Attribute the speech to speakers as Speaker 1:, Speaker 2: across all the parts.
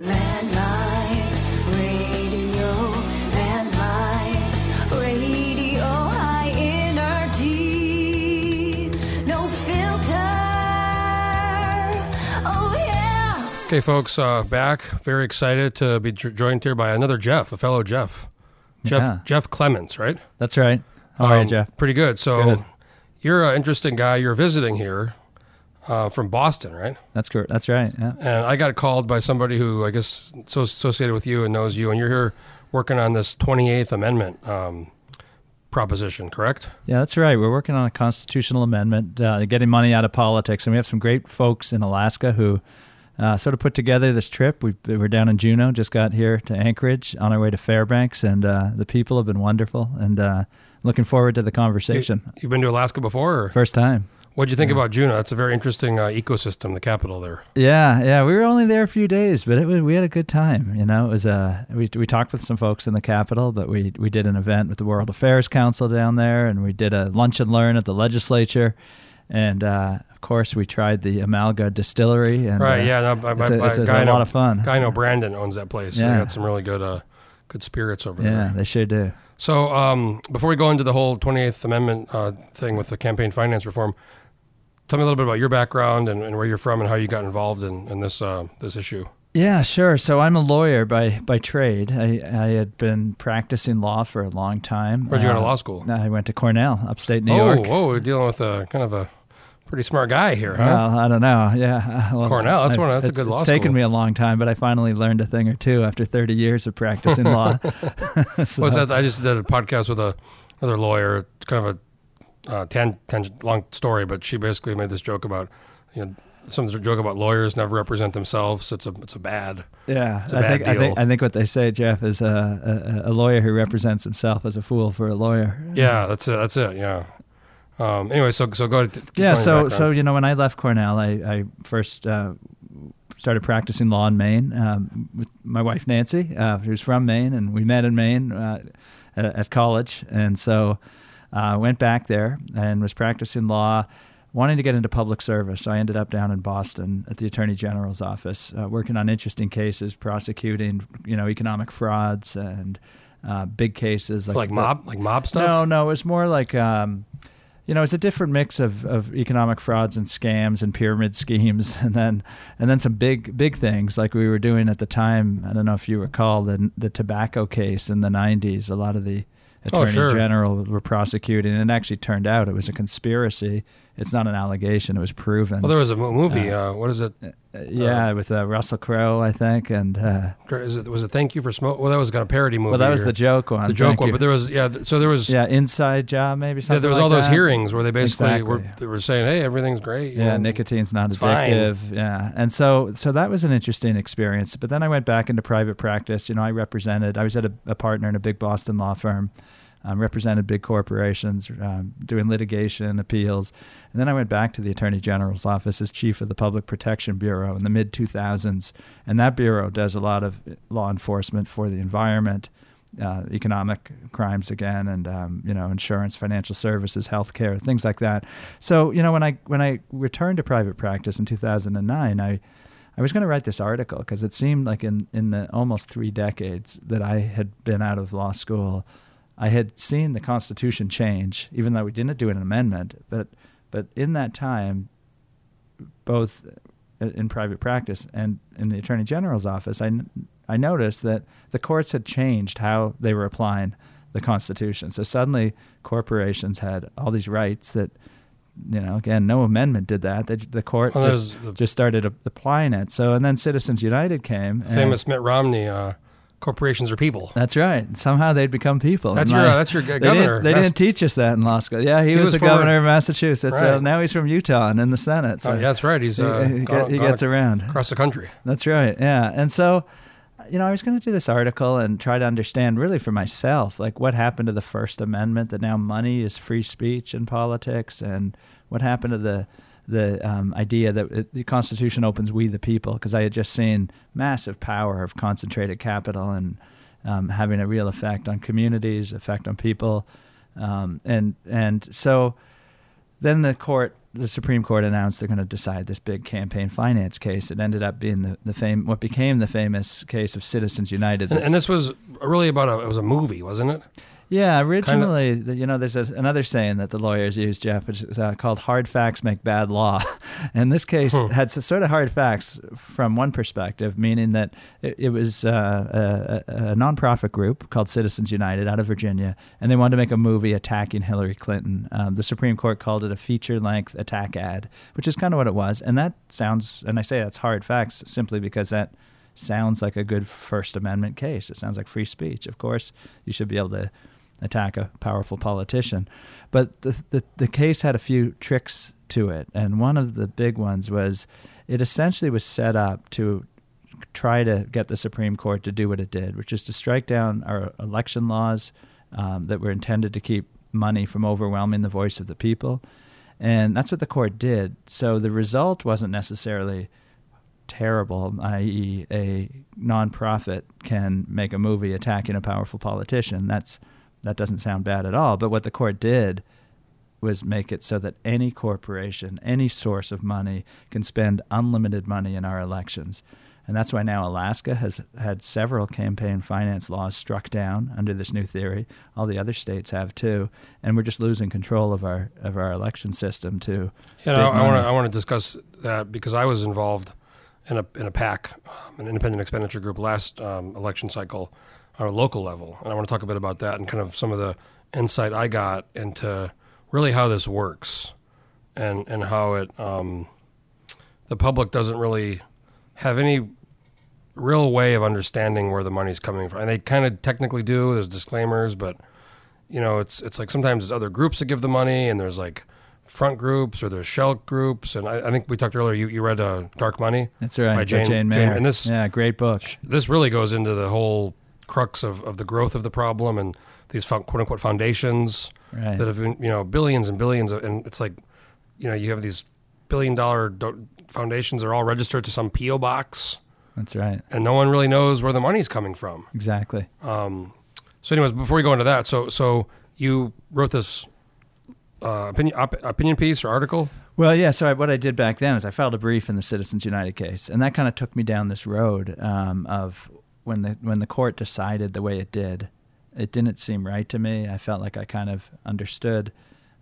Speaker 1: Landmine radio, landmine radio, high energy, no filter. Oh yeah.
Speaker 2: Okay, folks, uh, back. Very excited to be jo- joined here by another Jeff, a fellow Jeff. Jeff
Speaker 3: Yeah.
Speaker 2: Jeff Clements, right?
Speaker 3: That's right. How are you,
Speaker 2: Um,
Speaker 3: Jeff?
Speaker 2: Pretty good. So
Speaker 3: Good.
Speaker 2: you're an interesting guy. You're visiting here uh, from Boston, right?
Speaker 3: That's correct. That's right. Yeah.
Speaker 2: And I got called by somebody who I guess so associated with you and knows you, and you're here working on this 28th Amendment um, proposition, correct?
Speaker 3: Yeah, that's right. We're working on a constitutional amendment, uh, getting money out of politics, and we have some great folks in Alaska who uh, sort of put together this trip. We we're down in Juneau, just got here to Anchorage on our way to Fairbanks, and uh, the people have been wonderful, and uh, looking forward to the conversation.
Speaker 2: You've been to Alaska before? Or?
Speaker 3: First time.
Speaker 2: What'd you think about Juneau? It's a very interesting uh, ecosystem, the capital there.
Speaker 3: Yeah, yeah, we were only there a few days, but it was, we had a good time. You know, it was uh, we we talked with some folks in the capital, but we we did an event with the World Affairs Council down there, and we did a lunch and learn at the legislature, and uh, of course we tried the Amalga Distillery. And,
Speaker 2: Right,
Speaker 3: uh,
Speaker 2: yeah. No, my,
Speaker 3: it's a- it's it's a
Speaker 2: I know-
Speaker 3: lot of fun.
Speaker 2: Guy I know Brandon owns that place. They
Speaker 3: Yeah.
Speaker 2: got some really good uh, good spirits over
Speaker 3: Yeah,
Speaker 2: there.
Speaker 3: Yeah, they sure do.
Speaker 2: So um, before we go into the whole 28th Amendment uh, thing with the campaign finance reform, tell me a little bit about your background and, and where you're from and how you got involved in, in this uh, this issue.
Speaker 3: Yeah, sure. So I'm a lawyer by by trade. I, I had been practicing law for a long time.
Speaker 2: Where'd you go to
Speaker 3: Uh,
Speaker 2: law school?
Speaker 3: I went to Cornell, upstate New York.
Speaker 2: oh,
Speaker 3: York.
Speaker 2: whoa, we're dealing with a kind of a pretty smart guy here, huh?
Speaker 3: Well, I don't know. Yeah, well,
Speaker 2: Cornell, that's one- that's a good law school.
Speaker 3: It's taken me a long time, but I finally learned a thing or two after 30 years of practicing law. So-
Speaker 2: What's that? I just did a podcast with a another lawyer, kind of a uh, tan, tangent, long story, but she basically made this joke about you know some joke about lawyers never represent themselves. It's a it's a bad.
Speaker 3: Yeah,
Speaker 2: It's a
Speaker 3: I
Speaker 2: bad
Speaker 3: think I think. I think what they say, Jeff, is uh, a, a lawyer who represents himself as a fool for a lawyer.
Speaker 2: Yeah, that's it. That's it. Yeah. Um, anyway, so so go to
Speaker 3: yeah. So so you know when I left Cornell, I, I first uh, started practicing law in Maine um, with my wife Nancy, uh, who's from Maine, and we met in Maine uh, at, at college, and so uh, went back there and was practicing law. Wanting to get into public service, so I ended up down in Boston at the Attorney General's office, uh, working on interesting cases, prosecuting, you know, economic frauds and uh, big cases like,
Speaker 2: like mob like mob stuff.
Speaker 3: no, no, it was more like um, you know, it's a different mix of, of economic frauds and scams and pyramid schemes, and then and then some big big things like we were doing at the time. I don't know if you recall the the tobacco case in the '90s. A lot of the
Speaker 2: Oh,
Speaker 3: attorneys
Speaker 2: sure.
Speaker 3: general were prosecuting, and it actually turned out it was a conspiracy. It's not an allegation; it was proven.
Speaker 2: Well, there was a movie. Uh, what is it?
Speaker 3: Uh, yeah, with uh, Russell Crowe, I think, and uh,
Speaker 2: Is it was it Thank You for Smoke? Well, that was kind of parody movie.
Speaker 3: well, that was the joke one.
Speaker 2: the joke
Speaker 3: thank
Speaker 2: one.
Speaker 3: you.
Speaker 2: But there was yeah. So there was
Speaker 3: yeah, Inside Job, maybe something.
Speaker 2: yeah, there was
Speaker 3: like
Speaker 2: all those
Speaker 3: that.
Speaker 2: hearings where they basically were they were saying, hey, everything's great.
Speaker 3: Yeah,
Speaker 2: know.
Speaker 3: nicotine's not
Speaker 2: it's fine.
Speaker 3: addictive. Yeah, and so so that was an interesting experience. But then I went back into private practice. You know, I represented. I was at a, a partner in a big Boston law firm. Um, represented big corporations, um, doing litigation, appeals, and then I went back to the Attorney General's office as chief of the Public Protection Bureau in the mid 2000s, and that bureau does a lot of law enforcement for the environment, uh, economic crimes again, and um, you know insurance, financial services, healthcare, things like that. So you know when I when I returned to private practice in 2009, I I was going to write this article because it seemed like in in the almost three decades that I had been out of law school, I had seen the Constitution change, even though we didn't do an amendment. But but in that time, both in private practice and in the Attorney General's office, I, I noticed that the courts had changed how they were applying the Constitution. So suddenly, corporations had all these rights that, you know, again, no amendment did that. They, the court
Speaker 2: Well,
Speaker 3: just,
Speaker 2: the-
Speaker 3: just started applying it. So, and then Citizens United came. and-
Speaker 2: famous Mitt Romney. Uh, corporations are people.
Speaker 3: That's right. Somehow they'd become people.
Speaker 2: That's your
Speaker 3: my-
Speaker 2: uh, that's your g-
Speaker 3: they
Speaker 2: governor.
Speaker 3: Didn't, they didn't teach us that in law school. Yeah, he,
Speaker 2: He
Speaker 3: was,
Speaker 2: was
Speaker 3: the
Speaker 2: former-
Speaker 3: governor of Massachusetts.
Speaker 2: Right.
Speaker 3: So now he's from Utah and in the Senate. So
Speaker 2: Oh, yeah, that's right. He's
Speaker 3: he,
Speaker 2: uh,
Speaker 3: he,
Speaker 2: gone-
Speaker 3: he
Speaker 2: gone
Speaker 3: gets around.
Speaker 2: across the country.
Speaker 3: That's right. Yeah. And so, you know, I was going to do this article and try to understand really for myself, like what happened to the First Amendment that now money is free speech in politics, and what happened to the the um, idea that it, the Constitution opens we the people, because I had just seen massive power of concentrated capital and um, having a real effect on communities, effect on people, um, and and so then the court the Supreme Court announced they're going to decide this big campaign finance case. It ended up being the, the fame, what became the famous case of Citizens United.
Speaker 2: And, and this was really about a it was a movie, wasn't it?
Speaker 3: Yeah, originally, the, you know, there's a, another saying that the lawyers use, Jeff, which is uh, called "hard facts make bad law." and this case
Speaker 2: Hmm.
Speaker 3: had sort of hard facts from one perspective, meaning that it, it was uh, a, a, nonprofit group called Citizens United out of Virginia, and they wanted to make a movie attacking Hillary Clinton. Um, the Supreme Court called it a feature-length attack ad, which is kind of what it was. And that sounds, and I say that's hard facts simply because that sounds like a good First Amendment case. It sounds like free speech. Of course, you should be able to attack a powerful politician. But the, the, the case had a few tricks to it. And one of the big ones was it essentially was set up to try to get the Supreme Court to do what it did, which is to strike down our election laws um, that were intended to keep money from overwhelming the voice of the people. And that's what the court did. So the result wasn't necessarily terrible, i.e., a nonprofit can make a movie attacking a powerful politician. That's that doesn't sound bad at all. But what the court did was make it so that any corporation, any source of money, can spend unlimited money in our elections. And that's why now Alaska has had several campaign finance laws struck down under this new theory. All the other states have too, and we're just losing control of our of our election system too.
Speaker 2: You know, I want to I want to discuss that because I was involved in a in a PAC, um, an independent expenditure group, last um, election cycle on a local level, and I want to talk a bit about that and kind of some of the insight I got into really how this works, and and how it um, the public doesn't really have any real way of understanding where the money's coming from, and they kind of technically do. There's disclaimers, but you know, it's it's like sometimes there's other groups that give the money, and there's like front groups or there's shell groups, and I, I think we talked earlier. You, you read uh, Dark Money.
Speaker 3: That's right,
Speaker 2: by
Speaker 3: by
Speaker 2: Jane-
Speaker 3: Jane,
Speaker 2: Jane- and this-
Speaker 3: yeah, great book.
Speaker 2: This really goes into the whole crux of, of the growth of the problem and these quote unquote foundations
Speaker 3: Right.
Speaker 2: that have been you know billions and billions, of, and it's like you know you have these billion dollar do- foundations are all registered to some PO box,
Speaker 3: That's right.
Speaker 2: and no one really knows where the money's coming from.
Speaker 3: Exactly.
Speaker 2: Um, so, anyways, before we go into that, so so you wrote this uh, opinion op- opinion piece or article.
Speaker 3: Well, yeah. So I, what I did back then is I filed a brief in the Citizens United case, and that kind of took me down this road um, of when the when the court decided the way it did. It didn't seem right to me. I felt like I kind of understood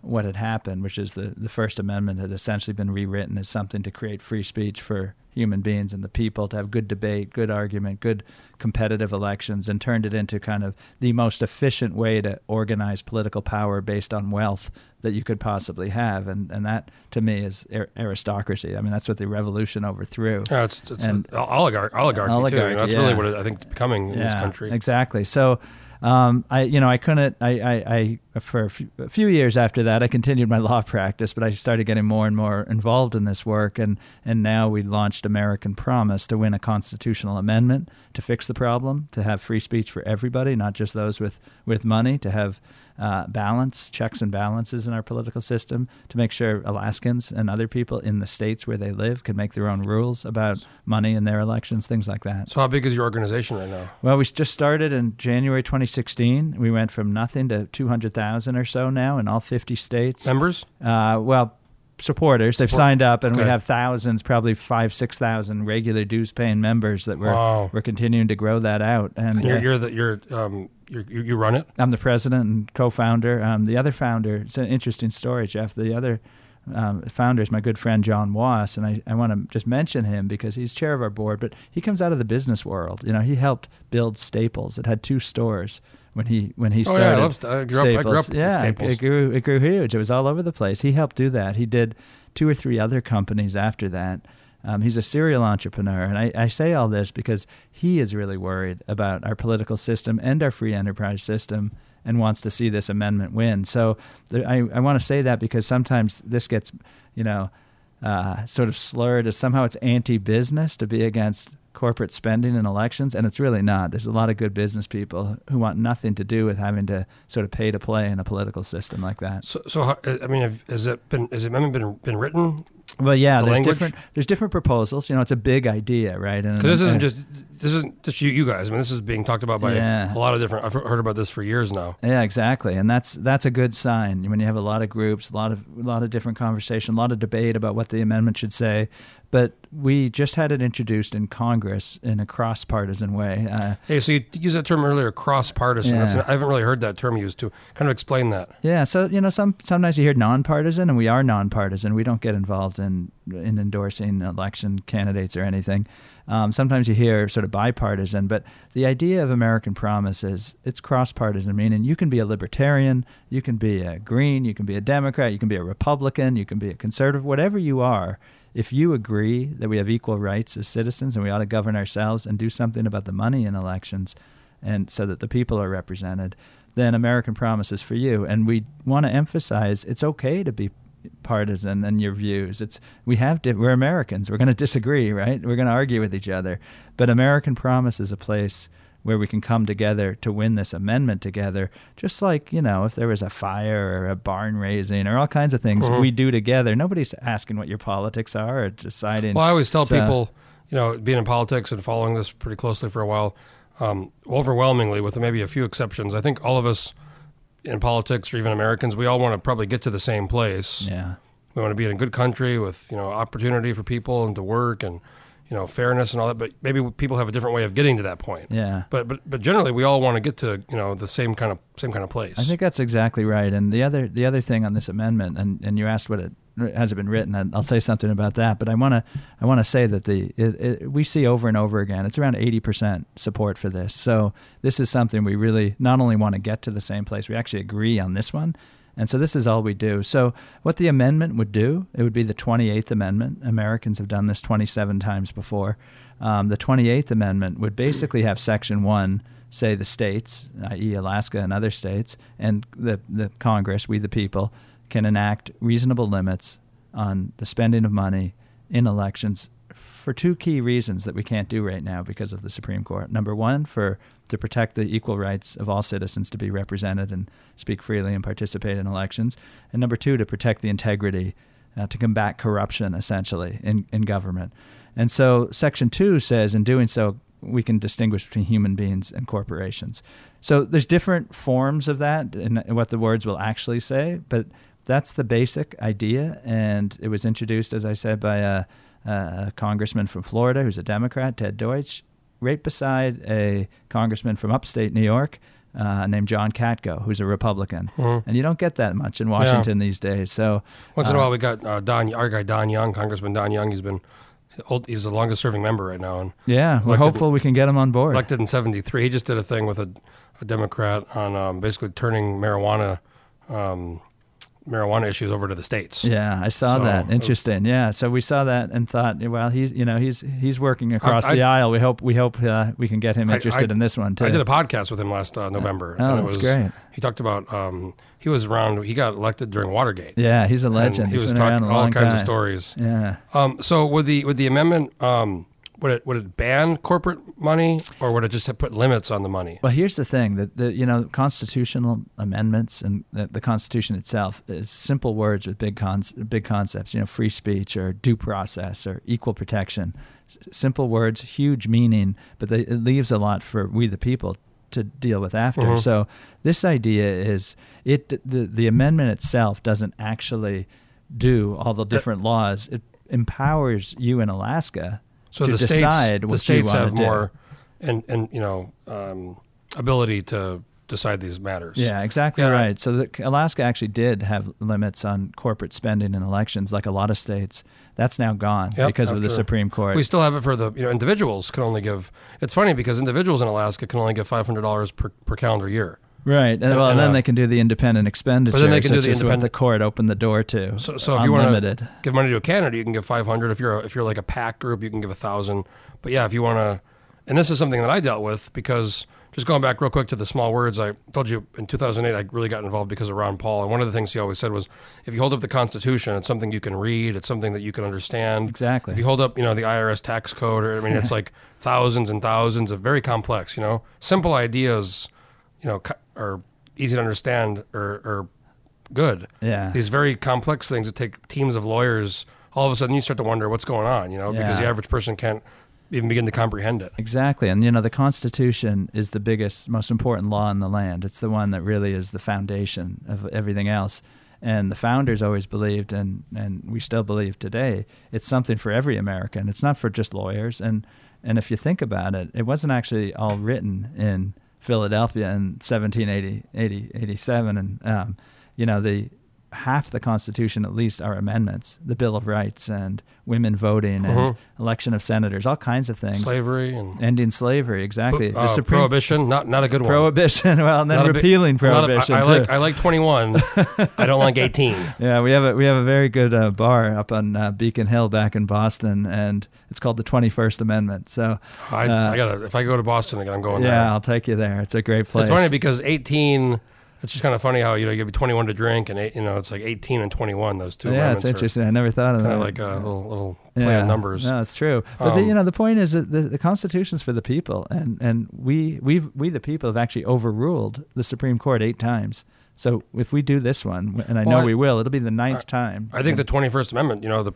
Speaker 3: what had happened, which is the the First Amendment had essentially been rewritten as something to create free speech for human beings and the people to have good debate, good argument, good competitive elections, and turned it into kind of the most efficient way to organize political power based on wealth that you could possibly have. And and that to me is ar- aristocracy. I mean, that's what the revolution overthrew.
Speaker 2: Yeah, it's, it's
Speaker 3: And-
Speaker 2: an oligarch, oligarchy, too.
Speaker 3: Oligarchy,
Speaker 2: that's really what it, I think it's becoming in this country.
Speaker 3: Exactly. So, um, I you know I couldn't I I, I for a few, a few years after that I continued my law practice, but I started getting more and more involved in this work, and and now we launched American Promise to win a constitutional amendment to fix the problem, to have free speech for everybody, not just those with with money, to have uh, balance, checks and balances in our political system to make sure Alaskans and other people in the states where they live can make their own rules about money in their elections, things like that.
Speaker 2: So, how big is your organization right now?
Speaker 3: Well, we just started in January 2016. We went from nothing to 200,000 or so now in all 50 states.
Speaker 2: Members?
Speaker 3: Uh, well, supporters. They've
Speaker 2: Support-
Speaker 3: signed up, and we have thousands, probably five, 6,000 regular dues paying members that we're,
Speaker 2: Wow.
Speaker 3: we're continuing to grow that out. And,
Speaker 2: And you're,
Speaker 3: uh,
Speaker 2: you're the you're um you're, you you run it.
Speaker 3: I'm the president and co-founder. Um, the other founder, it's an interesting story, Jeff. The other um, founder is my good friend John Wass, and I, I want to just mention him because he's chair of our board. But he comes out of the business world. You know, he helped build Staples. It had two stores when he when he
Speaker 2: Oh,
Speaker 3: started.
Speaker 2: yeah, I love I grew up- I grew
Speaker 3: Staples.
Speaker 2: up
Speaker 3: yeah,
Speaker 2: Staples.
Speaker 3: It grew it grew huge. It was all over the place. He helped do that. He did two or three other companies after that. Um, he's a serial entrepreneur, and I, I say all this because he is really worried about our political system and our free enterprise system and wants to see this amendment win. So I, I want to say that because sometimes this gets, you know, uh, sort of slurred as somehow it's anti-business to be against corporate spending in elections, and it's really not. There's a lot of good business people who want nothing to do with having to sort of pay to play in a political system like that.
Speaker 2: So, so I mean, has it been has amendment been been written?
Speaker 3: Well, yeah,
Speaker 2: The
Speaker 3: there's
Speaker 2: language?
Speaker 3: different there's different proposals. You know, it's a big idea, right? And
Speaker 2: this isn't
Speaker 3: and-
Speaker 2: just this isn't just you, you guys. I mean, this is being talked about by
Speaker 3: Yeah.
Speaker 2: a lot of different. I've heard about this for years now.
Speaker 3: Yeah, exactly, and that's that's a good sign when you have a lot of groups, a lot of a lot of different conversation, a lot of debate about what the amendment should say. But we just had it introduced in Congress in a cross-partisan way. Uh,
Speaker 2: Hey, so you used that term earlier, cross partisan.
Speaker 3: Yeah.
Speaker 2: I haven't really heard that term used to kind of explain that.
Speaker 3: yeah, so you know, some sometimes you hear nonpartisan, and we are nonpartisan. We don't get involved in in endorsing election candidates or anything. Um, sometimes you hear sort of bipartisan, but the idea of American Promise is it's cross-partisan, meaning you can be a libertarian, you can be a green, you can be a Democrat, you can be a Republican, you can be a conservative, whatever you are. If you agree that we have equal rights as citizens and we ought to govern ourselves and do something about the money in elections, and so that the people are represented, then American Promise is for you. And we want to emphasize it's okay to be partisan in your views. It's we have di- we're Americans. We're going to disagree, right? We're going to argue with each other. But American Promise is a place where we can come together to win this amendment together. Just like you know, if there was a fire or a barn raising or all kinds of things
Speaker 2: Mhm.
Speaker 3: we do together. Nobody's asking what your politics are or deciding.
Speaker 2: Well, I always tell
Speaker 3: So-
Speaker 2: people, you know, being in politics and following this pretty closely for a while, um, overwhelmingly, with maybe a few exceptions, I think all of us in politics or even Americans, we all want to probably get to the same place.
Speaker 3: yeah.
Speaker 2: We want to be in a good country with you know opportunity for people and to work and you know fairness and all that. But maybe people have a different way of getting to that point.
Speaker 3: Yeah.
Speaker 2: But but but generally, we all want to get to you know the same kind of same kind of place.
Speaker 3: I think that's exactly right. And the other the other thing on this amendment, and, and you asked what it has it been written, and I'll say something about that. But I want to I want to say that the it, it, we see over and over again, it's around eighty percent support for this. So this is something we really not only want to get to the same place, we actually agree on this one. And so this is all we do. So what the amendment would do, it would be the 28th Amendment. Americans have done this 27 times before. Um, the 28th Amendment would basically have Section 1 say the states, i.e., Alaska and other states, and the, the Congress, we the people, can enact reasonable limits on the spending of money in elections for two key reasons that we can't do right now because of the Supreme Court. Number one, for to protect the equal rights of all citizens to be represented and speak freely and participate in elections, and number two, to protect the integrity, uh, to combat corruption, essentially in in government. And so, Section two says, in doing so, we can distinguish between human beings and corporations. So there's different forms of that and what the words will actually say, but that's the basic idea. And it was introduced, as I said, by a, a congressman from Florida who's a Democrat, Ted Deutch, right beside a congressman from upstate New York uh, named John Katko, who's a Republican.
Speaker 2: Mhm.
Speaker 3: And you don't get that much in Washington these days. So
Speaker 2: Once in
Speaker 3: uh,
Speaker 2: a while, we got uh, Don, our guy Don Young, Congressman Don Young. He's been old, he's the longest serving member right now, and
Speaker 3: yeah, we're hopeful we can get him on board.
Speaker 2: elected in '73. He just did a thing with a, a Democrat on um, basically turning marijuana um, marijuana issues over to the states.
Speaker 3: Yeah, I saw
Speaker 2: So,
Speaker 3: that. Interesting. Yeah, so we saw that and thought, well, he's you know he's he's working across
Speaker 2: I-
Speaker 3: the aisle. We hope we hope uh, we can get him interested
Speaker 2: I-
Speaker 3: in this one too.
Speaker 2: I did a podcast with him last uh, November.
Speaker 3: Oh,
Speaker 2: and it
Speaker 3: that's
Speaker 2: was,
Speaker 3: great.
Speaker 2: He talked about um, he was around. He got elected during Watergate.
Speaker 3: yeah, he's a legend.
Speaker 2: He
Speaker 3: He's
Speaker 2: was talking all kinds
Speaker 3: time.
Speaker 2: of stories.
Speaker 3: Yeah.
Speaker 2: Um, so with the with the amendment um, would it would it ban corporate money or would it just have put limits on the money?
Speaker 3: Well, here's the thing that the you know constitutional amendments and the, the Constitution itself is simple words with big cons- big concepts. You know, free speech or due process or equal protection. S- simple words, huge meaning, but they, it leaves a lot for we the people to deal with after.
Speaker 2: Mhm.
Speaker 3: So this idea is it the the amendment itself doesn't actually do all the different laws. It empowers you in Alaska
Speaker 2: So
Speaker 3: to
Speaker 2: the states
Speaker 3: decide
Speaker 2: the states have
Speaker 3: do.
Speaker 2: more and and you know um, ability to decide these matters.
Speaker 3: Yeah, exactly
Speaker 2: Yeah,
Speaker 3: right. So the, Alaska actually did have limits on corporate spending in elections, like a lot of states. That's now gone
Speaker 2: Yep,
Speaker 3: because of the Supreme Court.
Speaker 2: We still have it for the you know individuals can only give. It's funny because individuals in Alaska can only give five hundred dollars per per calendar year.
Speaker 3: Right. And, well,
Speaker 2: and,
Speaker 3: then
Speaker 2: uh,
Speaker 3: they can do the independent expenditure.
Speaker 2: But then they can do the
Speaker 3: what the
Speaker 2: independent-
Speaker 3: court opened the door to.
Speaker 2: So, so if you want to give money to a candidate, you can give five hundred. If you're a, if you're like a PAC group, you can give a thousand. But yeah, if you want to, and this is something that I dealt with because just going back real quick to the small words, I told you in 2008 I really got involved because of Ron Paul, and one of the things he always said was, if you hold up the Constitution, it's something you can read, it's something that you can understand.
Speaker 3: Exactly.
Speaker 2: If you hold up, you know, the IRS tax code, or I mean, it's like thousands and thousands of very complex, you know, simple ideas, you know, are easy to understand or, or good
Speaker 3: Yeah.
Speaker 2: these very complex things that take teams of lawyers all of a sudden you start to wonder what's going on, you know, because the average person can't even begin to comprehend it.
Speaker 3: Exactly. And, you know, the Constitution is the biggest, most important law in the land. It's the one that really is the foundation of everything else. And the founders always believed, and, and we still believe today, it's something for every American. It's not for just lawyers. And, and if you think about it, it wasn't actually all written in Philadelphia in 1780, 80, 87. And, um, you know, the half the Constitution, at least, are amendments the Bill of Rights and women voting and
Speaker 2: Mhm.
Speaker 3: election of senators, all kinds of things
Speaker 2: Slavery and
Speaker 3: ending slavery exactly
Speaker 2: uh,
Speaker 3: the supreme
Speaker 2: prohibition, not not a good one.
Speaker 3: prohibition well and then
Speaker 2: Not big-
Speaker 3: repealing
Speaker 2: a-
Speaker 3: prohibition
Speaker 2: I, I like I like 21. I don't like 18.
Speaker 3: yeah we have a we have a very good uh, bar up on uh, Beacon Hill back in Boston and it's called the 21st Amendment so
Speaker 2: I,
Speaker 3: Uh,
Speaker 2: I gotta if I go to Boston again, I'm going there.
Speaker 3: yeah
Speaker 2: there.
Speaker 3: I'll take you there it's a great place
Speaker 2: It's funny because 18. It's just kind of funny how you know you gotta be 21 to drink, and eight, you know it's like 18 and 21. Those two.
Speaker 3: yeah it's interesting I never thought of that
Speaker 2: like a little little play on numbers.
Speaker 3: No, it's true. But the,
Speaker 2: Um,
Speaker 3: you know, the point is that the, the Constitution's for the people, and and we we we the people have actually overruled the Supreme Court eight times. So if we do this one, and I
Speaker 2: Well,
Speaker 3: know
Speaker 2: I-
Speaker 3: we will, it'll be the ninth time.
Speaker 2: I think the 21st Amendment, you know, the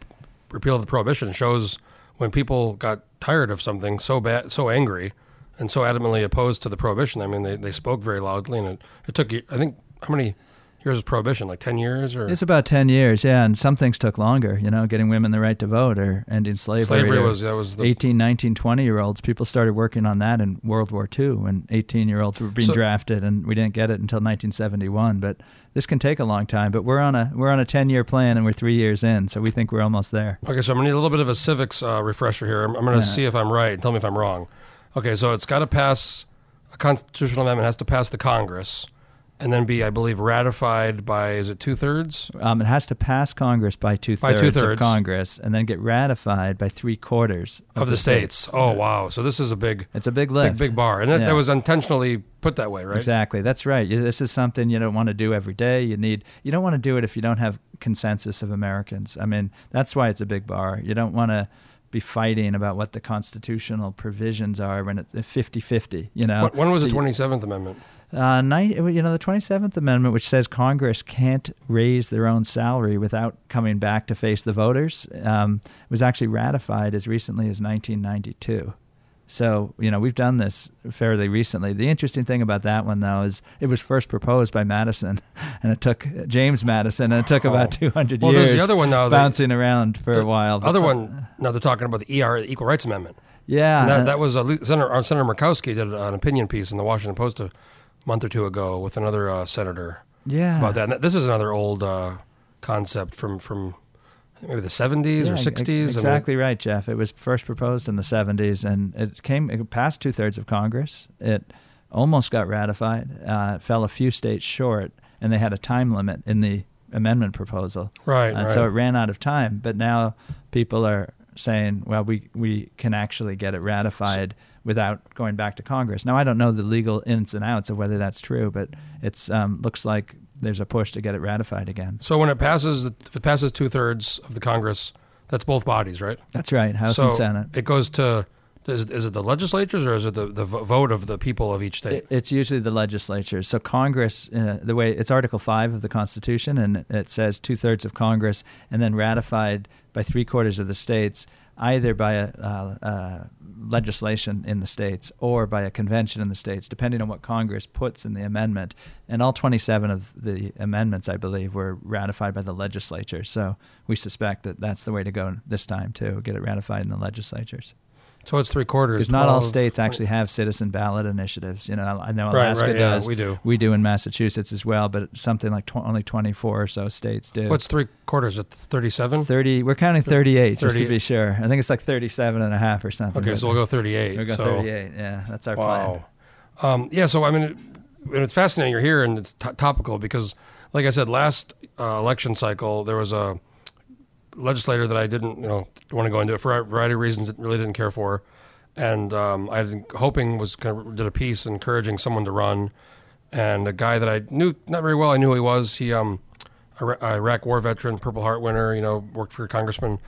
Speaker 2: repeal of the prohibition shows when people got tired of something so bad, so angry, and so adamantly opposed to the prohibition. I mean, they, they spoke very loudly, and it, it took, I think, how many years was prohibition? Like 10 years or?
Speaker 3: It's about 10 years, yeah, and some things took longer, you know, getting women the right to vote or ending slavery.
Speaker 2: Slavery was, that was the,
Speaker 3: 18, 19, 20 year olds. People started working on that in World War II when 18 year olds were being
Speaker 2: So-
Speaker 3: drafted, and we didn't get it until 1971. But this can take a long time. But we're on a we're on a 10 year plan, and we're three years in, so we think we're almost there.
Speaker 2: Okay, so I'm gonna need a little bit of a civics uh, refresher here. I'm, I'm gonna
Speaker 3: Yeah.
Speaker 2: see if I'm right. and Tell me if I'm wrong. Okay, so it's got to pass a constitutional amendment has to pass the Congress, and then be, I believe, ratified by is it two thirds?
Speaker 3: Um, it has to pass Congress by two
Speaker 2: By
Speaker 3: thirds of. Congress, and then get ratified by three quarters
Speaker 2: Of the states. Oh wow! So this is a big,
Speaker 3: It's a big
Speaker 2: big,
Speaker 3: lift.
Speaker 2: big bar, and that,
Speaker 3: Yeah.
Speaker 2: that was intentionally put that way, right?
Speaker 3: Exactly. That's right. This is something you don't want to do every day. You need. You don't want to do it if you don't have consensus of Americans. I mean, that's why it's a big bar. You don't want to be fighting about what the constitutional provisions are when it's 50-50, you know.
Speaker 2: When, when was the 27th Amendment?
Speaker 3: Uh, ni- you know, the 27th Amendment, which says Congress can't raise their own salary without coming back to face the voters, um, was actually ratified as recently as 1992. So, you know, we've done this fairly recently. The interesting thing about that one, though, is it was first proposed by Madison, and it took James Madison, and it took about
Speaker 2: Oh.
Speaker 3: 200
Speaker 2: Well,
Speaker 3: years
Speaker 2: there's the other one that-
Speaker 3: bouncing around for
Speaker 2: The
Speaker 3: a while.
Speaker 2: Other one. Now they're talking about the ER, the Equal Rights Amendment.
Speaker 3: Yeah.
Speaker 2: And that,
Speaker 3: uh,
Speaker 2: that was a, Senator uh, Senator Murkowski did an opinion piece in the Washington Post a month or two ago with another uh, senator
Speaker 3: yeah.
Speaker 2: about that. And this is another old uh, concept from from maybe the 70s
Speaker 3: Yeah,
Speaker 2: or
Speaker 3: e-
Speaker 2: 60s. I mean,
Speaker 3: Exactly right, Jeff. It was first proposed in the 70s, and it came it passed two thirds of Congress. It almost got ratified. Uh, it fell a few states short, and they had a time limit in the amendment proposal,
Speaker 2: right.
Speaker 3: and
Speaker 2: right.
Speaker 3: so it ran out of time. But now people are saying, well, we we can actually get it ratified without going back to Congress. Now I don't know the legal ins and outs of whether that's true, but it's um, looks like there's a push to get it ratified again.
Speaker 2: so when it passes, if it passes two thirds of the Congress, that's both bodies, right?
Speaker 3: That's right, House
Speaker 2: so
Speaker 3: and Senate.
Speaker 2: It goes to. Is it, is it the legislatures or is it the, the vote of the people of each state?
Speaker 3: It's usually the legislatures. So Congress, uh, the way it's Article Five of the Constitution, and it says two thirds of Congress, and then ratified by three quarters of the states, either by a uh, uh, legislation in the states or by a convention in the states, depending on what Congress puts in the amendment. And all 27 of the amendments, I believe, were ratified by the legislature. So we suspect that that's the way to go this time too, get it ratified in the legislatures.
Speaker 2: So it's three quarters.
Speaker 3: Because not all states actually have citizen ballot initiatives. You know, I know Alaska
Speaker 2: right, yeah,
Speaker 3: does.
Speaker 2: we do.
Speaker 3: We do in Massachusetts as well, but something like tw- only 24 or so states do.
Speaker 2: What's three quarters? At 37?
Speaker 3: 30? We're counting 38 just to be sure. I think it's like 37 and a half or something.
Speaker 2: Okay, so we'll go 38.
Speaker 3: We'll go
Speaker 2: so,
Speaker 3: 38. Yeah, that's our plan.
Speaker 2: Wow. Um, yeah, so I mean, it, and it's fascinating you're here and it's t- topical because, like I said, last uh, election cycle there was a legislator that I didn't, you know, want to go into it for a variety of reasons. That really didn't care for, and um, I had hoping was kind of did a piece encouraging someone to run, and a guy that I knew not very well. I knew who he was. He um, Iraq War veteran, Purple Heart winner. You know, worked for Congressman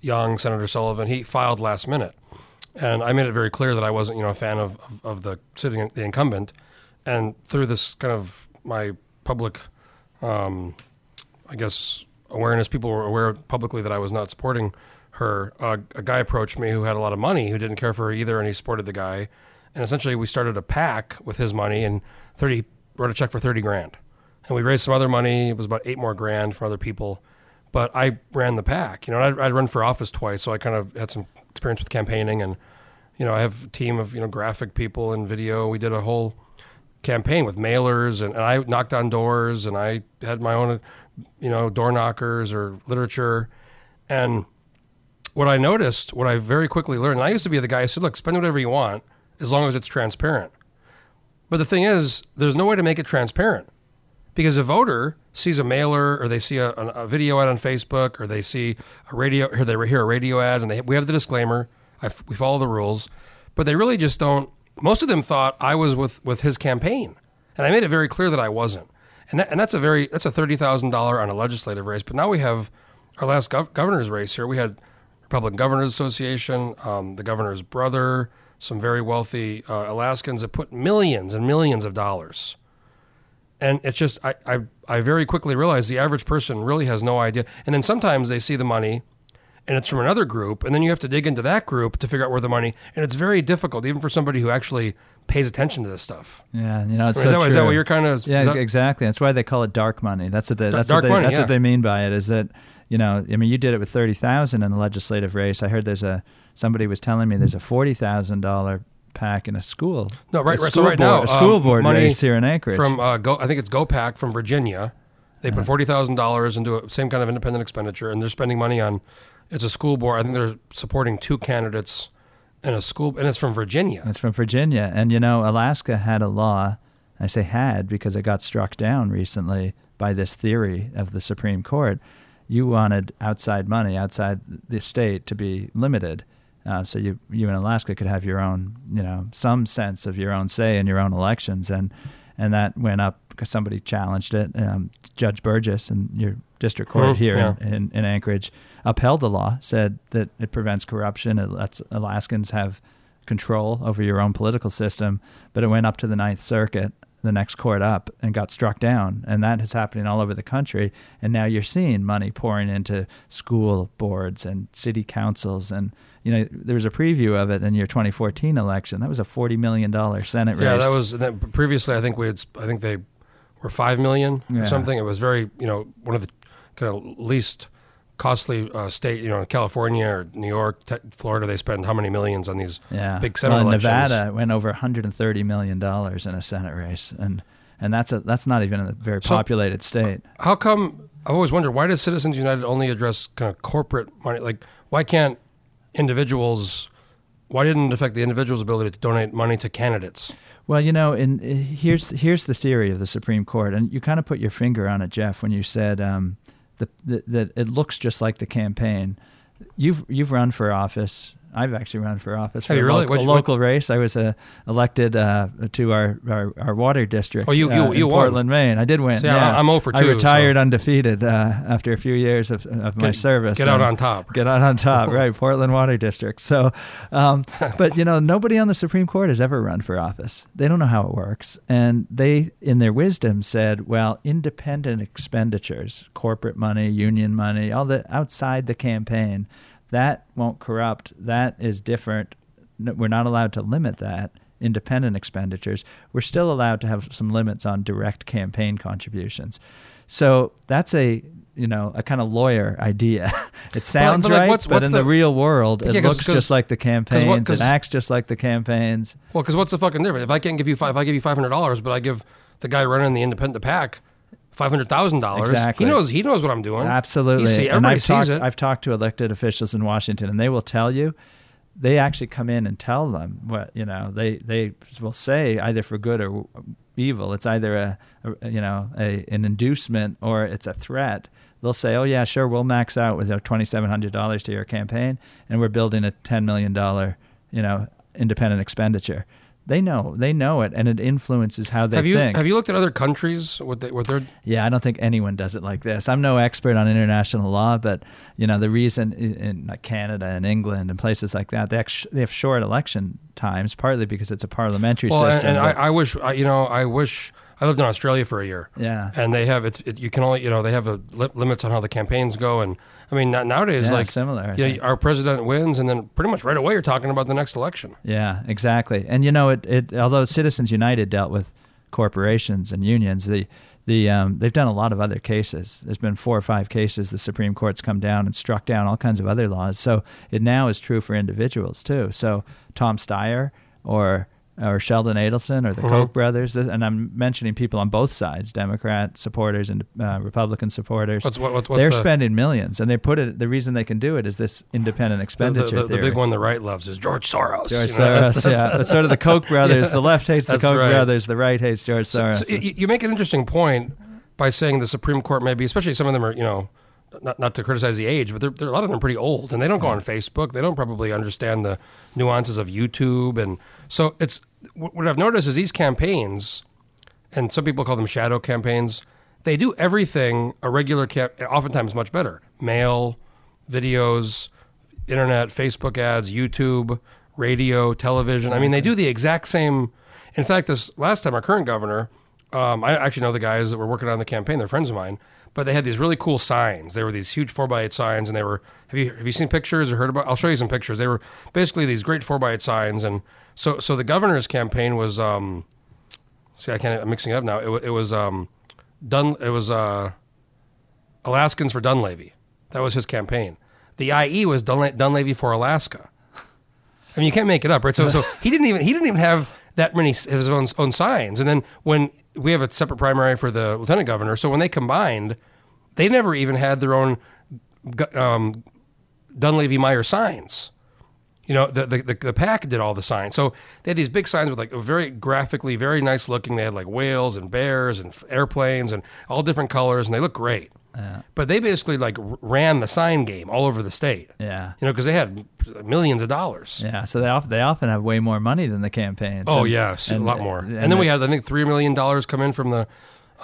Speaker 2: Young, Senator Sullivan. He filed last minute and I made it very clear that I wasn't, you know, a fan of, of, of the sitting the incumbent. And through this kind of my public, um, I guess, awareness, people were aware publicly that I was not supporting her. Uh, a guy approached me who had a lot of money, who didn't care for her either, and he supported the guy. And essentially, we started a PAC with his money and thirty wrote a check for thirty grand, and we raised some other money. It was about eight more grand from other people, but I ran the PAC. You know, I'd, I'd run for office twice, so I kind of had some experience with campaigning, and you know, I have a team of you know graphic people and video. We did a whole campaign with mailers and, and I knocked on doors and I had my own you know door knockers or literature and what I noticed what I very quickly learned and I used to be the guy who said look spend whatever you want as long as it's transparent but the thing is there's no way to make it transparent because a voter sees a mailer or they see a, a, video ad on Facebook or they see a radio or they hear a radio ad and they, we have the disclaimer we follow the rules but they really just don't most of them thought I was with, with his campaign. And I made it very clear that I wasn't. And, that, and that's a very that's a thirty thousand dollar on a legislative race. But now we have our last gov- governor's race here. We had Republican Governors Association, um, the governor's brother, some very wealthy uh, Alaskans that put millions and millions of dollars. And it's just I, I I very quickly realized the average person really has no idea. And then sometimes they see the money and it's from another group, and then you have to dig into that group to figure out where the money. And it's very difficult, even for somebody who actually pays attention to this stuff.
Speaker 3: Yeah, you know, it's
Speaker 2: I
Speaker 3: so
Speaker 2: is, that, is that what you're kind of?
Speaker 3: Yeah,
Speaker 2: that-
Speaker 3: exactly. That's why they call it dark money. That's what they, that's
Speaker 2: dark
Speaker 3: what they,
Speaker 2: money,
Speaker 3: that's
Speaker 2: yeah.
Speaker 3: what they mean by it. Is that you know, I mean, you did it with thirty thousand in the legislative race. I heard there's a somebody was telling me there's a forty thousand dollar PAC in a school.
Speaker 2: No, right, right. So right
Speaker 3: board,
Speaker 2: now,
Speaker 3: a school
Speaker 2: um,
Speaker 3: board
Speaker 2: money
Speaker 3: race here in Anchorage.
Speaker 2: from uh, Go. I think it's GoPAC from Virginia. They put forty thousand dollars into a same kind of independent expenditure, and they're spending money on. It's a school board. I think they're supporting two candidates in a school, and it's from Virginia.
Speaker 3: It's from Virginia. And, you know, Alaska had a law. I say had because it got struck down recently by this theory of the Supreme Court. You wanted outside money outside the state to be limited. Uh, so you, you in Alaska could have your own, you know, some sense of your own say in your own elections. And, and that went up because somebody challenged it. Um, Judge Burgess in your district court
Speaker 2: Mhm,
Speaker 3: here
Speaker 2: yeah.
Speaker 3: in, in, in Anchorage upheld the law, said that it prevents corruption. It lets Alaskans have control over your own political system. But it went up to the Ninth Circuit, the next court up, and got struck down. And that is happening all over the country. And now you're seeing money pouring into school boards and city councils. And, you know, there was a preview of it in your 2014 election. That was a $40 million Senate race.
Speaker 2: Yeah, that was that, previously. I think we had. I think they were five million
Speaker 3: Yeah.
Speaker 2: or something. It was very, you know, one of the kind of least costly uh, state. You know, California or New York, te- Florida. They spend how many millions on these
Speaker 3: yeah.
Speaker 2: big Senate
Speaker 3: well, in
Speaker 2: elections?
Speaker 3: Nevada, went over 130 million dollars in a Senate race, and and that's a that's not even a very
Speaker 2: So-
Speaker 3: populated state.
Speaker 2: How come? I've always wondered why does Citizens United only address kind of corporate money? Like, why can't individuals? Why didn't it affect the individual's ability to donate money to candidates?
Speaker 3: Well, you know, and uh, here's here's the theory of the Supreme Court, and you kind of put your finger on it, Jeff, when you said um, the, the, that it looks just like the campaign. You've you've run for office. I've actually run for office. For
Speaker 2: Have you
Speaker 3: a
Speaker 2: really?
Speaker 3: local, a local race. I was uh, elected uh, to our, our, our water district.
Speaker 2: Oh, you- you-
Speaker 3: uh, in
Speaker 2: you won.
Speaker 3: Portland, Maine. I did win.
Speaker 2: See,
Speaker 3: yeah.
Speaker 2: I'm 0 for
Speaker 3: I retired
Speaker 2: so-
Speaker 3: undefeated uh, after a few years of, of my service.
Speaker 2: Get out on top.
Speaker 3: Get out on top, right? Portland Water District. So, um, but you know, nobody on the Supreme Court has ever run for office. They don't know how it works, and they, in their wisdom, said, "Well, independent expenditures, corporate money, union money, all the outside the campaign, that won't corrupt. That is different. We're not allowed to limit that." Independent expenditures. We're still allowed to have some limits on direct campaign contributions. So that's a you know a kind of lawyer idea. it sounds
Speaker 2: but like,
Speaker 3: right,
Speaker 2: what's-
Speaker 3: but
Speaker 2: what's
Speaker 3: in the,
Speaker 2: the-
Speaker 3: real world, it
Speaker 2: Yeah,
Speaker 3: looks
Speaker 2: 'cause-
Speaker 3: just like the campaigns.
Speaker 2: 'cause-
Speaker 3: it acts just like the campaigns.
Speaker 2: Well, because what's the fucking difference? If I can't give you five, if I give you five hundred dollars, but I give the guy running the independent the PAC five hundred thousand dollars,
Speaker 3: Exactly.
Speaker 2: he knows he knows what I'm doing.
Speaker 3: Absolutely.
Speaker 2: See,
Speaker 3: and
Speaker 2: everybody
Speaker 3: I've
Speaker 2: sees
Speaker 3: talked,
Speaker 2: it.
Speaker 3: I've talked to elected officials in Washington, and they will tell you. They actually come in and tell them what you know. They they will say either for good or evil. It's either a, a you know a an inducement or it's a threat. They'll say, "Oh yeah, sure, we'll max out with our twenty seven hundred dollars to your campaign, and we're building a ten million dollar you know independent expenditure." They know they know it, and it influences how they
Speaker 2: have you
Speaker 3: think.
Speaker 2: have you looked at other countries with the, with their
Speaker 3: Yeah, I don't think anyone does it like this. I'm no expert on international law, but you know the reason in, in like Canada and England and places like that they act- they have short election times, partly because it's a parliamentary
Speaker 2: well,
Speaker 3: system.
Speaker 2: and I,
Speaker 3: but-
Speaker 2: I wish I, you know I wish I lived in Australia for a year.
Speaker 3: Yeah.
Speaker 2: and they have it's it, you can only you know they have a li- limits on how the campaigns go, and I mean nowadays
Speaker 3: Yeah,
Speaker 2: like
Speaker 3: similar,
Speaker 2: Yeah, our president wins, and then pretty much right away you're talking about the next election.
Speaker 3: Yeah, exactly. And you know, it, it although Citizens United dealt with corporations and unions, the the um, they've done a lot of other cases. There's been four or five cases the Supreme Court's come down and struck down all kinds of other laws. So it now is true for individuals too. So Tom Steyer or or Sheldon Adelson or the
Speaker 2: Mhm.
Speaker 3: Koch brothers, and I'm mentioning people on both sides, Democrat supporters and uh, Republican supporters.
Speaker 2: What's what, what- what's
Speaker 3: They're
Speaker 2: the,
Speaker 3: spending millions, and they put it. The reason they can do it is this independent expenditure
Speaker 2: the, the, the big one the right loves is George Soros.
Speaker 3: George
Speaker 2: you know,
Speaker 3: Soros,
Speaker 2: that's- that's-
Speaker 3: yeah. That's sort of the Koch brothers.
Speaker 2: Yeah,
Speaker 3: the left hates the Koch
Speaker 2: right.
Speaker 3: brothers. The right hates George Soros.
Speaker 2: So you, you make an interesting point by saying the Supreme Court maybe, especially some of them are, you know, not, not to criticize the age, but they're, they're, a lot of them pretty old and they don't go on Facebook. They don't probably understand the nuances of YouTube. And so it's what what I've noticed is these campaigns, and some people call them shadow campaigns, they do everything a regular camp, oftentimes much better. Mail, videos, internet, Facebook ads, YouTube, radio, television. I mean, they do the exact same. In fact, this last time, our current governor, um, I actually know the guys that were working on the campaign. They're friends of mine, but they had these really cool signs. They were these huge four by eight signs, and they were. Have you have you seen pictures or heard about? I'll show you some pictures. They were basically these great four by eight signs, and so so the governor's campaign was. Um, see, I can't. I'm mixing it up now. It, it was um, Dun. It was uh, Alaskans for Dunleavy. That was his campaign. The IE was Dunla- Dunleavy for Alaska. I mean, you can't make it up, right? So, so he didn't even he didn't even have that many of his own own signs. And then when we have a separate primary for the lieutenant governor, so when they combined, they never even had their own um, Dunleavy Meyer signs. You know, the, the the PAC did all the signs. So they had these big signs with like very graphically, very nice looking. They had like whales and bears and airplanes and all different colors, and they look great.
Speaker 3: Yeah.
Speaker 2: But they basically like ran the sign game all over the state.
Speaker 3: yeah.
Speaker 2: You know, because they had millions of dollars.
Speaker 3: Yeah, so they often they often have way more money than the campaigns.
Speaker 2: Oh
Speaker 3: And-
Speaker 2: yeah, s- a
Speaker 3: and-
Speaker 2: lot more.
Speaker 3: And,
Speaker 2: And, then we had, I think, three million dollars come in from the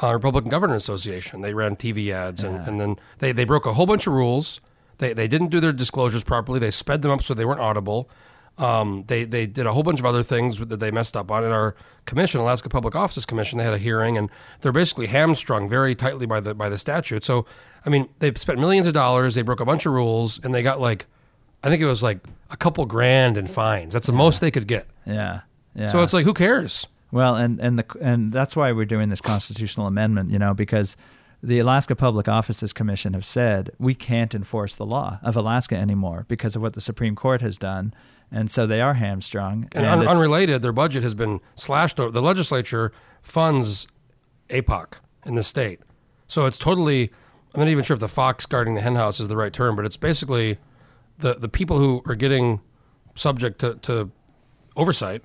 Speaker 2: uh, Republican Governors Association. They ran TV ads, and,
Speaker 3: Yeah.
Speaker 2: and then they, they broke a whole bunch of rules. They they didn't do their disclosures properly. They sped them up so they weren't audible. Um, they they did a whole bunch of other things that they messed up on. In our commission, Alaska Public Offices Commission, they had a hearing, and they're basically hamstrung very tightly by the by the statute. So, I mean, they spent millions of dollars. They broke a bunch of rules, and they got like, I think it was like a couple grand in fines. That's the most they could get.
Speaker 3: yeah, yeah.
Speaker 2: So it's like, who cares?
Speaker 3: Well, and and the and that's why we're doing this constitutional amendment, you know, because the Alaska Public Offices Commission have said we can't enforce the law of Alaska anymore because of what the Supreme Court has done, and so they are hamstrung.
Speaker 2: And, un- unrelated, their budget has been slashed. Over. The legislature funds APOC in the state, so it's totally. I'm not even sure if the fox guarding the henhouse is the right term, but it's basically the the people who are getting subject to, to oversight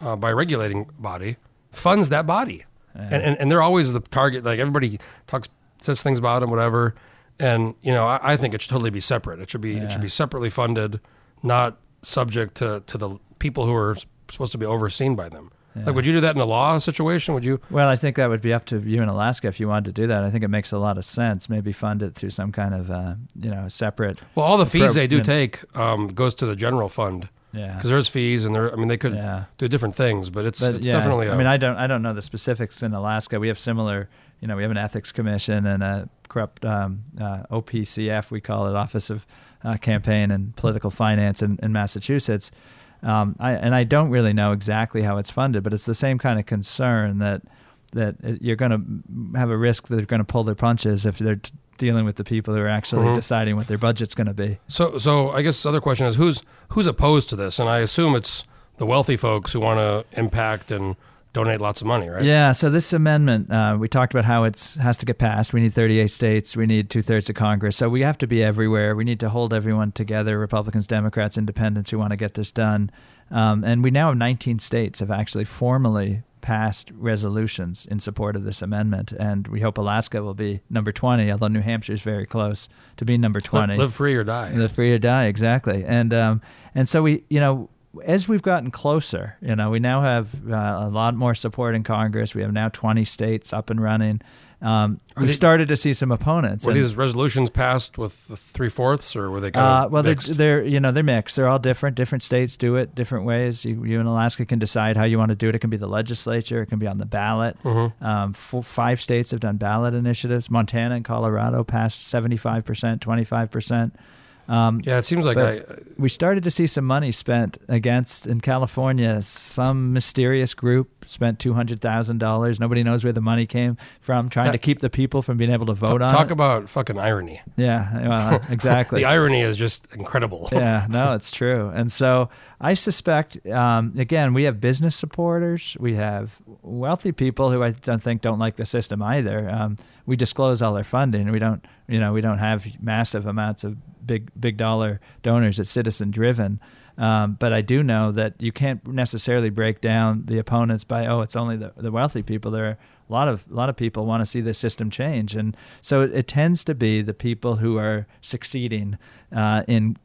Speaker 2: uh, by a regulating body funds that body, and, and and they're always the target. Like everybody talks says things about them, whatever. And you know, I, I think it should totally be separate. It should be it should be separately funded, not subject to, to the people who are supposed to be overseen by them. Like, would you do that in a law situation? Would you?
Speaker 3: Well, I think that would be up to you in Alaska if you wanted to do that. I think it makes a lot of sense. Maybe fund it through some kind of, uh, you know, separate.
Speaker 2: Well, all the fees
Speaker 3: Pro-
Speaker 2: they do take um, goes to the general fund
Speaker 3: Yeah.
Speaker 2: because there's fees, and there. I mean, they could
Speaker 3: Yeah.
Speaker 2: do different things, but it's
Speaker 3: But
Speaker 2: it's
Speaker 3: yeah,
Speaker 2: definitely.
Speaker 3: I
Speaker 2: a-
Speaker 3: mean, I don't, I don't know the specifics in Alaska. We have similar, you know, we have an ethics commission and a corrupt um, uh, OPCF, we call it, Office of uh, Campaign and Political Finance in, in Massachusetts. Um, I, and I don't really know exactly how it's funded, but it's the same kind of concern that that you're going to have a risk that they're going to pull their punches if they're t- dealing with the people who are actually
Speaker 2: Mhm.
Speaker 3: deciding what their budget's going to be.
Speaker 2: So, so I guess the other question is who's who's opposed to this, and I assume it's the wealthy folks who want to impact and donate lots of money, right?
Speaker 3: Yeah. So this amendment, uh, we talked about how it's has to get passed. We need 38 states. We need two thirds of Congress. So we have to be everywhere. We need to hold everyone together: Republicans, Democrats, Independents who want to get this done. Um, and we now have 19 states have actually formally passed resolutions in support of this amendment, and we hope Alaska will be number 20. Although New Hampshire is very close to being number 20.
Speaker 2: Live, live free or die.
Speaker 3: Live free or die, exactly. And um, and so we, you know, as we've gotten closer, you know, we now have uh, a lot more support in Congress. We have now 20 states up and running, Um, we started to see some opponents.
Speaker 2: Were
Speaker 3: and-
Speaker 2: these resolutions passed with three fourths, or were they kind
Speaker 3: uh, well, they're, they're you know they're mixed. They're all different. Different states do it different ways. You, you in Alaska can decide how you want to do it. It can be the legislature. It can be on the ballot.
Speaker 2: Mm-hmm.
Speaker 3: Um, four, five states have done ballot initiatives. Montana and Colorado passed seventy five percent, twenty five percent. Um,
Speaker 2: yeah, it seems like I,
Speaker 3: we started to see some money spent against in California. Some mysterious group spent two hundred thousand dollars. Nobody knows where the money came from, trying
Speaker 2: Yeah.
Speaker 3: to keep the people from being able to vote on
Speaker 2: talk
Speaker 3: it.
Speaker 2: about fucking irony.
Speaker 3: yeah, well, exactly.
Speaker 2: The irony is just incredible.
Speaker 3: yeah, no, it's true. And so I suspect, um, again, we have business supporters, we have wealthy people who I don't think don't like the system either. Um, we disclose all our funding. We don't, you know, we don't have massive amounts of big, big dollar donors. It's citizen driven. Um, but I do know that you can't necessarily break down the opponents by oh, it's only the, the wealthy people. There are a lot of a lot of people want to see the system change, and so it, it tends to be the people who are succeeding uh, in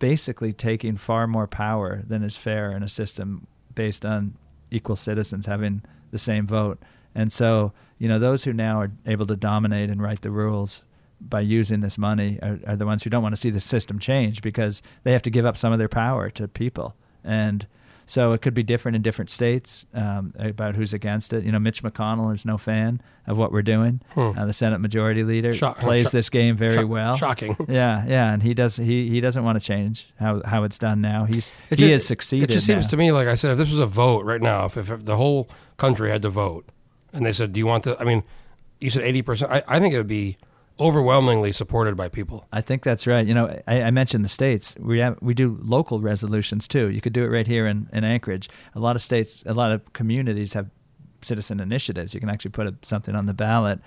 Speaker 3: basically taking far more power than is fair in a system based on equal citizens having the same vote. And so, you know, those who now are able to dominate and write the rules by using this money are, are the ones who don't want to see the system change because they have to give up some of their power to people. And so it could be different in different states um, about who's against it. You know, Mitch McConnell is no fan of what we're doing.
Speaker 2: Hmm.
Speaker 3: Uh, the Senate Majority Leader
Speaker 2: Shock-
Speaker 3: plays
Speaker 2: shock-
Speaker 3: this game very
Speaker 2: Shock-
Speaker 3: well.
Speaker 2: Shocking.
Speaker 3: Yeah, yeah, and he does. He he doesn't want to change how how it's done now. He's
Speaker 2: It
Speaker 3: he
Speaker 2: ju-
Speaker 3: has succeeded.
Speaker 2: It just seems
Speaker 3: now.
Speaker 2: to me like I said, if this was a vote right now, if, if, if the whole country had to vote, and they said, "Do you want the?" I mean, you said eighty percent. I, I think it would be overwhelmingly supported by people.
Speaker 3: I think that's right. You know, I, I mentioned the states. We have we do local resolutions too. You could do it right here in, in Anchorage. A lot of states, a lot of communities have citizen initiatives. You can actually put a, something on the ballot.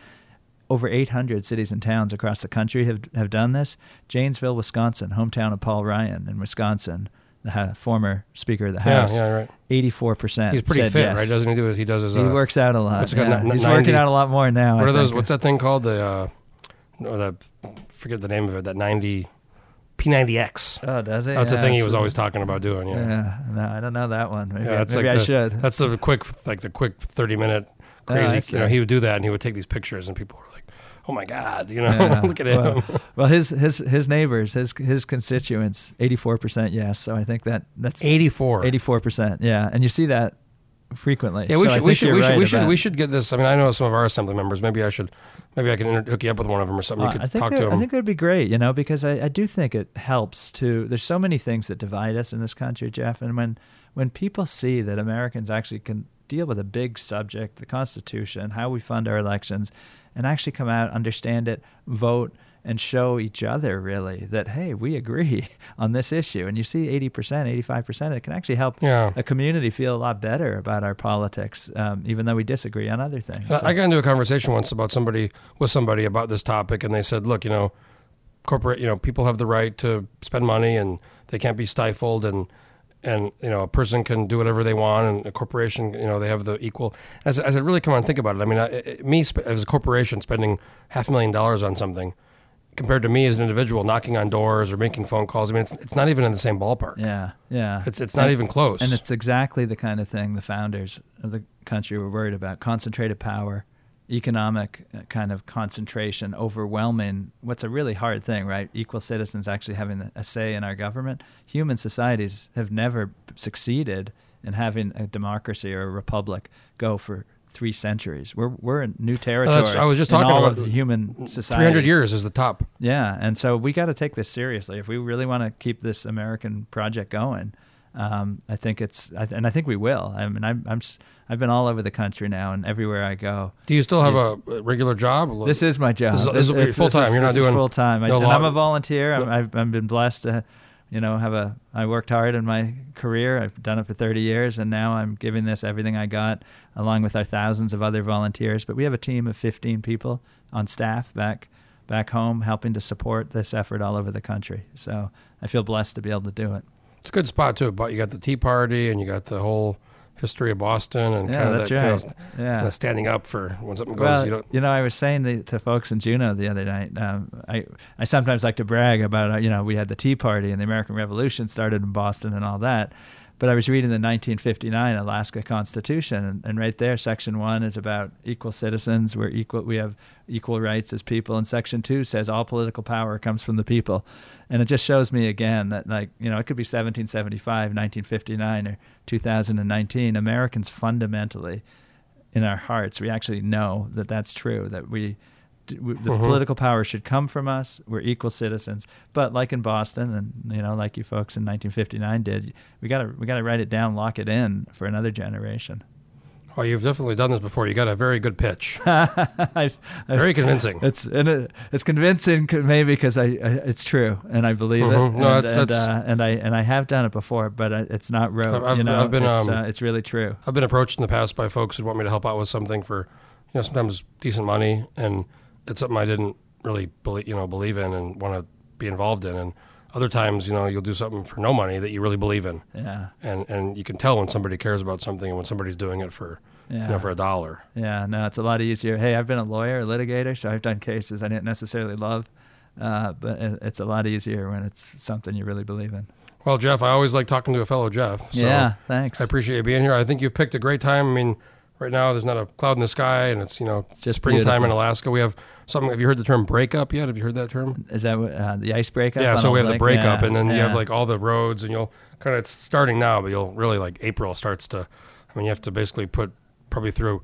Speaker 3: Over 800 cities and towns across the country have have done this. Janesville, Wisconsin, hometown of Paul Ryan in Wisconsin, the former Speaker of the House.
Speaker 2: yeah, right.
Speaker 3: 84 percent.
Speaker 2: He's pretty fit, right? Doesn't he do it? He does his.
Speaker 3: He
Speaker 2: Uh,
Speaker 3: works out a lot.
Speaker 2: what's it called,
Speaker 3: yeah. He's
Speaker 2: 90
Speaker 3: working out a lot more now.
Speaker 2: What
Speaker 3: I
Speaker 2: are those?
Speaker 3: think.
Speaker 2: What's that thing called? The uh, no, that forget the name of it. That ninety P90X.
Speaker 3: Oh, does it?
Speaker 2: That's the thing he was
Speaker 3: a-
Speaker 2: always talking about doing. Yeah,
Speaker 3: Yeah, no, I don't know that one. Maybe,
Speaker 2: Yeah, that's
Speaker 3: maybe
Speaker 2: like
Speaker 3: I
Speaker 2: the,
Speaker 3: should.
Speaker 2: That's the quick, like the quick thirty minute
Speaker 3: Oh,
Speaker 2: crazy.
Speaker 3: see.
Speaker 2: you know, he would do that, and he would take these pictures, and people were like, "Oh my god!" You know,
Speaker 3: Yeah.
Speaker 2: look at him.
Speaker 3: Well, well, his his his neighbors, his his constituents, eighty four percent yes. So I think that that's
Speaker 2: Eighty four.
Speaker 3: eighty four percent. Yeah, and you see that frequently.
Speaker 2: Yeah, we
Speaker 3: So
Speaker 2: should, we should, we should, we should, we should get this. I mean, I know some of our assembly members. Maybe I should, maybe I can inter- hook you up with one of them or something.
Speaker 3: Uh,
Speaker 2: You could
Speaker 3: I think
Speaker 2: talk
Speaker 3: that-
Speaker 2: to
Speaker 3: I think it would be great, you know, because I, I do think it helps to. There's so many things that divide us in this country, Jeff, and when when people see that Americans actually can deal with a big subject, the Constitution, how we fund our elections, and actually come out, understand it, vote, and show each other really that hey, we agree on this issue, and you see 80%, 85%, it can actually help
Speaker 2: Yeah.
Speaker 3: a community feel a lot better about our politics, um, even though we disagree on other things.
Speaker 2: I-
Speaker 3: So-
Speaker 2: I got into a conversation once about somebody with somebody about this topic, and they said, "Look, you know, corporate, you know, people have the right to spend money, and they can't be stifled, and and you know, a person can do whatever they want, and a corporation, you know, they have the equal." As I said, really come on, think about it. I mean, I, I- me sp- as a corporation spending half a million dollars on something. Compared to me as an individual knocking on doors or making phone calls, I mean, it's, it's not even in the same ballpark.
Speaker 3: yeah, yeah.
Speaker 2: It's it's not
Speaker 3: And-
Speaker 2: even close.
Speaker 3: And it's exactly the kind of thing the founders of the country were worried about concentrated power, economic uh, kind of concentration, overwhelming what's a really hard thing, right? Equal citizens actually having a say in our government. Human societies have never succeeded in having a democracy or a republic go for three centuries. We're, we're in new territory.
Speaker 2: I was just talking
Speaker 3: all
Speaker 2: about
Speaker 3: of the human
Speaker 2: Three
Speaker 3: society.
Speaker 2: hundred years is the top.
Speaker 3: Yeah, and so we got to take this seriously if we really want to keep this American project going. Um, I think it's, I, and I think we will. I mean, I'm, I'm, I've been all over the country now, and everywhere I go,
Speaker 2: Do you still have a regular job?
Speaker 3: this is my job.
Speaker 2: This is- this will be
Speaker 3: it's-
Speaker 2: full-time.
Speaker 3: is-
Speaker 2: You're not
Speaker 3: this
Speaker 2: doing
Speaker 3: full-time.
Speaker 2: No
Speaker 3: I'm a volunteer. I'm,
Speaker 2: no-
Speaker 3: I've, I've been blessed to, you know, have a. I worked hard in my career. I've done it for 30 years, and now I'm giving this everything I got, along with our thousands of other volunteers. But we have a team of 15 people on staff back back home, helping to support this effort all over the country. So I feel blessed to be able to do it.
Speaker 2: It's a good spot too. But you got the Tea Party and you got the whole history of Boston and
Speaker 3: Yeah,
Speaker 2: kind of
Speaker 3: that's
Speaker 2: that
Speaker 3: right.
Speaker 2: kind of,
Speaker 3: Yeah.
Speaker 2: kind of standing up for when something goes.
Speaker 3: Well,
Speaker 2: you
Speaker 3: you know, I was saying the, to folks in Juneau the other night. Um, I I sometimes like to brag about uh, you know we had the Tea Party and the American Revolution started in Boston and all that, But I was reading the 1959 Alaska Constitution, and, and right there, Section One is about equal citizens. We're equal. We have equal rights as people, and Section Two says all political power comes from the people. And it just shows me again that, like, you know, it could be 1775, 1959, or 2019. Americans fundamentally, in our hearts, we actually know that that's true. That we the
Speaker 2: Mhm.
Speaker 3: political power should come from us. We're equal citizens. But like in Boston, and you know, like you folks in 1959 did, we gotta we gotta write it down, lock it in for another generation.
Speaker 2: Oh, you've definitely done this before. You got a very good pitch.
Speaker 3: I,
Speaker 2: Very convincing.
Speaker 3: It's and it, it's convincing maybe because I, I it's true and I believe
Speaker 2: Mhm.
Speaker 3: it.
Speaker 2: No,
Speaker 3: and,
Speaker 2: that's-
Speaker 3: and,
Speaker 2: that's-
Speaker 3: uh, and I and I have done it before, but it's not rote.
Speaker 2: I've-
Speaker 3: you know,
Speaker 2: I've been,
Speaker 3: it's,
Speaker 2: um,
Speaker 3: uh, it's really true.
Speaker 2: I've been approached in the past by folks who want me to help out with something for, you know, sometimes decent money, and it's something I didn't really believe, you know, believe in and want to be involved in. And other times, you know, you'll do something for no money that you really believe in,
Speaker 3: Yeah,
Speaker 2: and and you can tell when somebody cares about something and when somebody's doing it for,
Speaker 3: yeah.
Speaker 2: you know, for a dollar.
Speaker 3: Yeah, no, it's a lot easier. Hey, I've been a lawyer, a litigator, so I've done cases I didn't necessarily love, uh, but it, it's a lot easier when it's something you really believe in.
Speaker 2: Well, Jeff, I always like talking to a fellow Jeff. So
Speaker 3: yeah, thanks.
Speaker 2: I appreciate you being here. I think you've picked a great time. I mean, right now there's not a cloud in the sky, and it's you know
Speaker 3: just
Speaker 2: springtime in. Alaska. We have something. Have you heard the term breakup yet? Have you heard that term?
Speaker 3: Is that uh, the ice breakup?
Speaker 2: Yeah, so we have the breakup,
Speaker 3: Yeah,
Speaker 2: and then you have like all the roads, and you'll kind of it's starting now, but you'll really like April starts to. I mean, you have to basically put probably through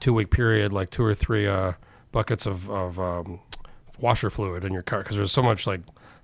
Speaker 2: two week period, like two or three uh, buckets of of um, washer fluid in your car because there's so much like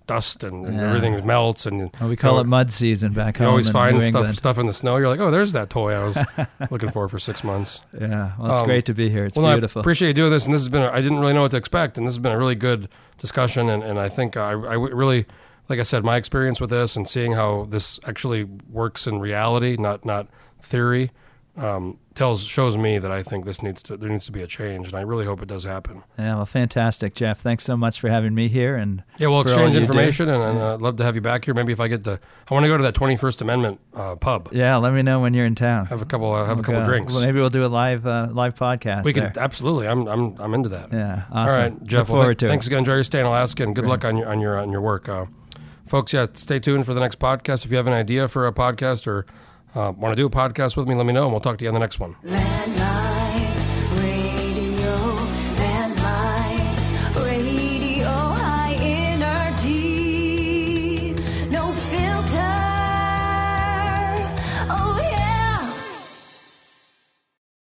Speaker 2: dust and, and
Speaker 3: Yeah.
Speaker 2: everything melts, and
Speaker 3: Well, we call
Speaker 2: you know,
Speaker 3: it mud season back
Speaker 2: You
Speaker 3: home You
Speaker 2: always
Speaker 3: in
Speaker 2: find
Speaker 3: New
Speaker 2: stuff
Speaker 3: England.
Speaker 2: stuff in the snow. You're like, oh, there's that toy I was looking for for six months.
Speaker 3: Yeah, well, it's
Speaker 2: Um,
Speaker 3: great to be here. It's
Speaker 2: well,
Speaker 3: beautiful.
Speaker 2: I appreciate you doing this, and this has been. A, I didn't really know what to expect, and this has been a really good discussion. And, and I think I really, like I said, my experience with this and seeing how this actually works in reality, not not theory, um, tells shows me that I think this needs to there needs to be a change, and I really hope it does happen.
Speaker 3: yeah, well, fantastic, Jeff. Thanks so much for having me here. And
Speaker 2: Yeah, we'll exchange
Speaker 3: do.
Speaker 2: information, and, and uh, I'd love to have you back here. Maybe if I get to, I want to go to that Twenty First Amendment uh, pub.
Speaker 3: yeah, let me know when you're in town.
Speaker 2: Have a couple. Uh, have a
Speaker 3: We'll
Speaker 2: couple
Speaker 3: go.
Speaker 2: drinks.
Speaker 3: Well, maybe we'll do a live uh, live podcast.
Speaker 2: we
Speaker 3: there.
Speaker 2: can absolutely. I'm I'm I'm into that.
Speaker 3: Yeah, awesome.
Speaker 2: All right, Jeff.
Speaker 3: Look
Speaker 2: well, th-
Speaker 3: to
Speaker 2: thanks
Speaker 3: it.
Speaker 2: again. Enjoy your stay in Alaska, and good
Speaker 3: Great.
Speaker 2: luck on your on your on your work, uh, folks. Yeah, stay tuned for the next podcast. If you have an idea for a podcast or uh, want to do a podcast with me, let me know, and we'll talk to you on the next one.